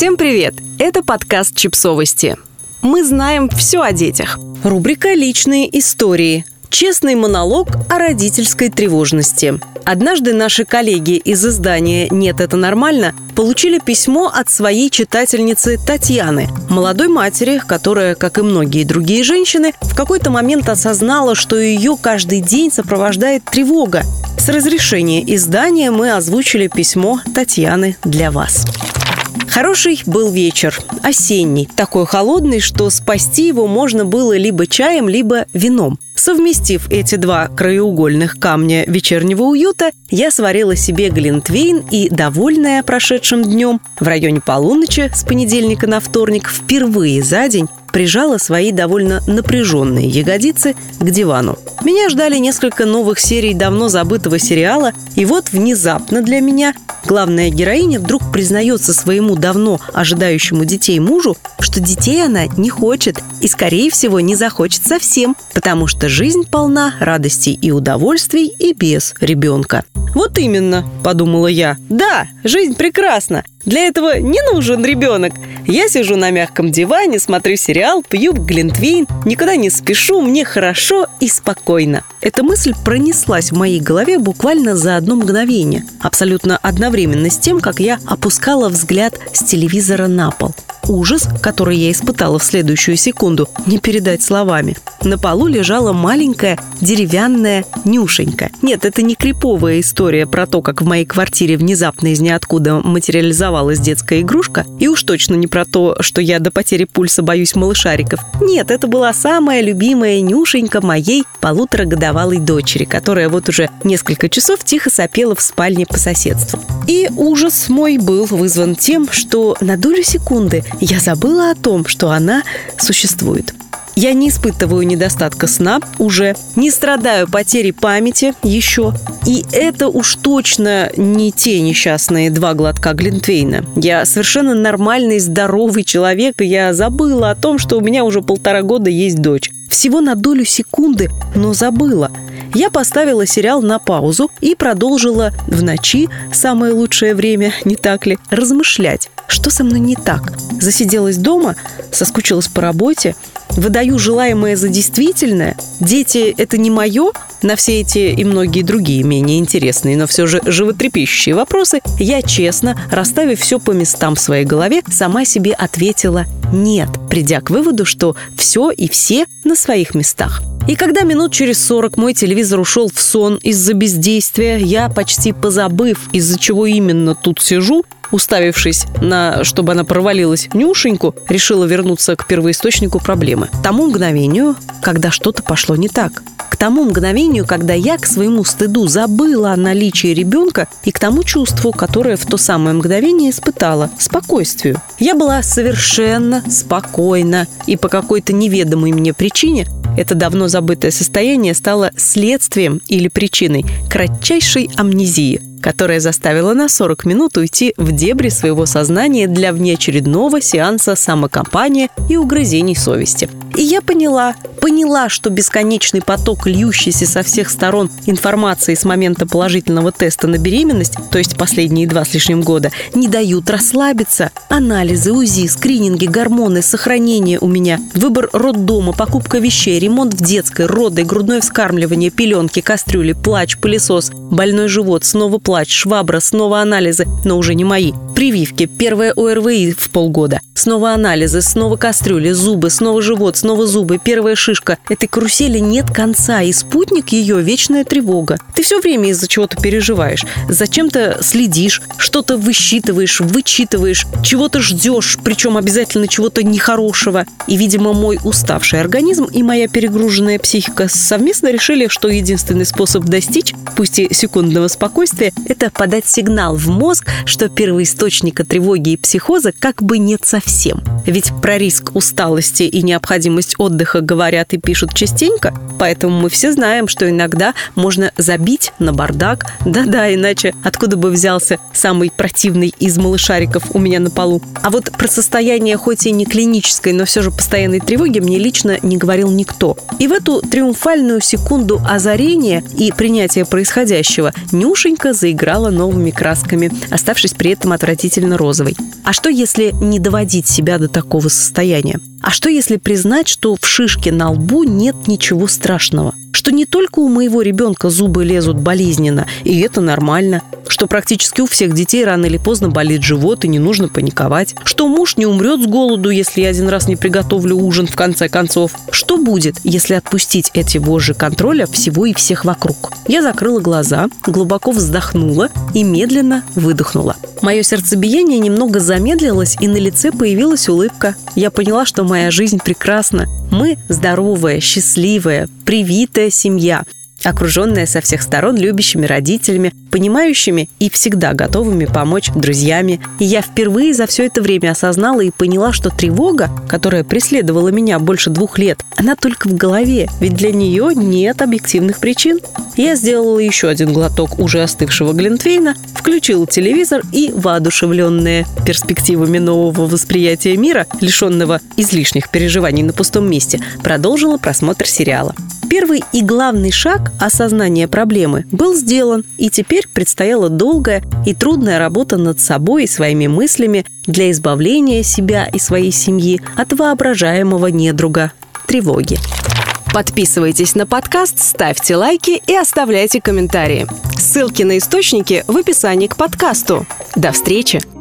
Всем привет! Это подкаст «Чипсовости». Мы знаем все о детях. Рубрика «Личные истории». Честный монолог о родительской тревожности. Однажды наши коллеги из издания «Нет, это нормально» получили письмо от своей читательницы Татьяны, молодой матери, которая, как и многие другие женщины, в какой-то момент осознала, что ее каждый день сопровождает тревога. С разрешения издания мы озвучили письмо Татьяны для вас. Хороший был вечер, осенний, такой холодный, что спасти его можно было либо чаем, либо вином. Совместив эти два краеугольных камня вечернего уюта, я сварила себе глинтвейн и, довольная прошедшим днем, в районе полуночи с понедельника на вторник впервые за день прижала свои довольно напряженные ягодицы к дивану. Меня ждали несколько новых серий давно забытого сериала, и вот внезапно для меня главная героиня вдруг признается своему давно ожидающему детей мужу, что детей она не хочет и, скорее всего, не захочет совсем, потому что жизнь полна радостей и удовольствий и без ребенка. «Вот именно», – подумала я. «Да, жизнь прекрасна. Для этого не нужен ребенок. Я сижу на мягком диване, смотрю сериал, пью глинтвейн, никуда не спешу, мне хорошо и спокойно. Эта мысль пронеслась в моей голове буквально за одно мгновение, абсолютно одновременно с тем, как я опускала взгляд с телевизора на пол. Ужас, который я испытала в следующую секунду, не передать словами. На полу лежала маленькая деревянная нюшенька. Нет, это не криповая история про то, как в моей квартире внезапно из ниоткуда материализовалась детская игрушка, и уж точно не про то, что я до потери пульса боюсь малышариков. Нет, это была самая любимая нюшенька моей полуторагодовалой дочери, которая вот уже несколько часов тихо сопела в спальне по соседству. И ужас мой был вызван тем, что на долю секунды я забыла о том, что она существует. Я не испытываю недостатка сна уже, не страдаю потерей памяти еще. И это уж точно не те несчастные два глотка Глинтвейна. Я совершенно нормальный, здоровый человек, и я забыла о том, что у меня уже полтора года есть дочь. Всего на долю секунды, но забыла. Я поставила сериал на паузу и продолжила в ночи, самое лучшее время, не так ли, размышлять, что со мной не так. Засиделась дома, соскучилась по работе, выдаю желаемое за действительное, дети – это не мое, на все эти и многие другие менее интересные, но все же животрепещущие вопросы, я честно, расставив все по местам в своей голове, сама себе ответила «нет», придя к выводу, что все и все на своих местах. И когда минут через 40 мой телевизор ушел в сон из-за бездействия, я, почти позабыв, из-за чего именно тут сижу, уставившись на, чтобы она провалилась, Нюшеньку, решила вернуться к первоисточнику проблемы. Тому мгновению, когда что-то пошло не так. К тому мгновению, когда я к своему стыду забыла о наличии ребенка и к тому чувству, которое в то самое мгновение испытала – спокойствию. Я была совершенно спокойна и по какой-то неведомой мне причине это давно забытое состояние стало следствием или причиной кратчайшей амнезии – которая заставила на 40 минут уйти в дебри своего сознания для внеочередного сеанса самокопания и угрызений совести. И я поняла, поняла, что бесконечный поток льющийся со всех сторон информации с момента положительного теста на беременность, то есть последние два с лишним года, не дают расслабиться. Анализы, УЗИ, скрининги, гормоны, сохранение у меня, выбор роддома, покупка вещей, ремонт в детской, роды, грудное вскармливание, пеленки, кастрюли, плач, пылесос, больной живот, снова плач плач, швабра, снова анализы, но уже не мои. Прививки, первое ОРВИ в полгода. Снова анализы, снова кастрюли, зубы, снова живот, снова зубы, первая шишка. Этой карусели нет конца, и спутник ее – вечная тревога. Ты все время из-за чего-то переживаешь, зачем-то следишь, что-то высчитываешь, вычитываешь, чего-то ждешь, причем обязательно чего-то нехорошего. И, видимо, мой уставший организм и моя перегруженная психика совместно решили, что единственный способ достичь, пусть и секундного спокойствия, это подать сигнал в мозг, что первоисточника тревоги и психоза как бы нет совсем. Ведь про риск усталости и необходимость отдыха говорят и пишут частенько, поэтому мы все знаем, что иногда можно забить на бардак. Да-да, иначе откуда бы взялся самый противный из малышариков у меня на полу. А вот про состояние хоть и не клинической, но все же постоянной тревоги мне лично не говорил никто. И в эту триумфальную секунду озарения и принятия происходящего Нюшенька заявила заиграла новыми красками, оставшись при этом отвратительно розовой. А что, если не доводить себя до такого состояния? А что, если признать, что в шишке на лбу нет ничего страшного? Что не только у моего ребенка зубы лезут болезненно, и это нормально. Что практически у всех детей рано или поздно болит живот, и не нужно паниковать. Что муж не умрет с голоду, если я один раз не приготовлю ужин в конце концов. Что будет, если отпустить эти вожжи контроля всего и всех вокруг? Я закрыла глаза, глубоко вздохнула и медленно выдохнула. Мое сердцебиение немного замедлилось, и на лице появилась улыбка. Я поняла, что моя жизнь прекрасна. Мы здоровая, счастливая, привитая семья окруженная со всех сторон любящими родителями, понимающими и всегда готовыми помочь друзьями. И я впервые за все это время осознала и поняла, что тревога, которая преследовала меня больше двух лет, она только в голове, ведь для нее нет объективных причин. Я сделала еще один глоток уже остывшего Глинтвейна, включила телевизор и, воодушевленная перспективами нового восприятия мира, лишенного излишних переживаний на пустом месте, продолжила просмотр сериала. Первый и главный шаг осознания проблемы был сделан, и теперь предстояла долгая и трудная работа над собой и своими мыслями для избавления себя и своей семьи от воображаемого недруга – тревоги. Подписывайтесь на подкаст, ставьте лайки и оставляйте комментарии. Ссылки на источники в описании к подкасту. До встречи!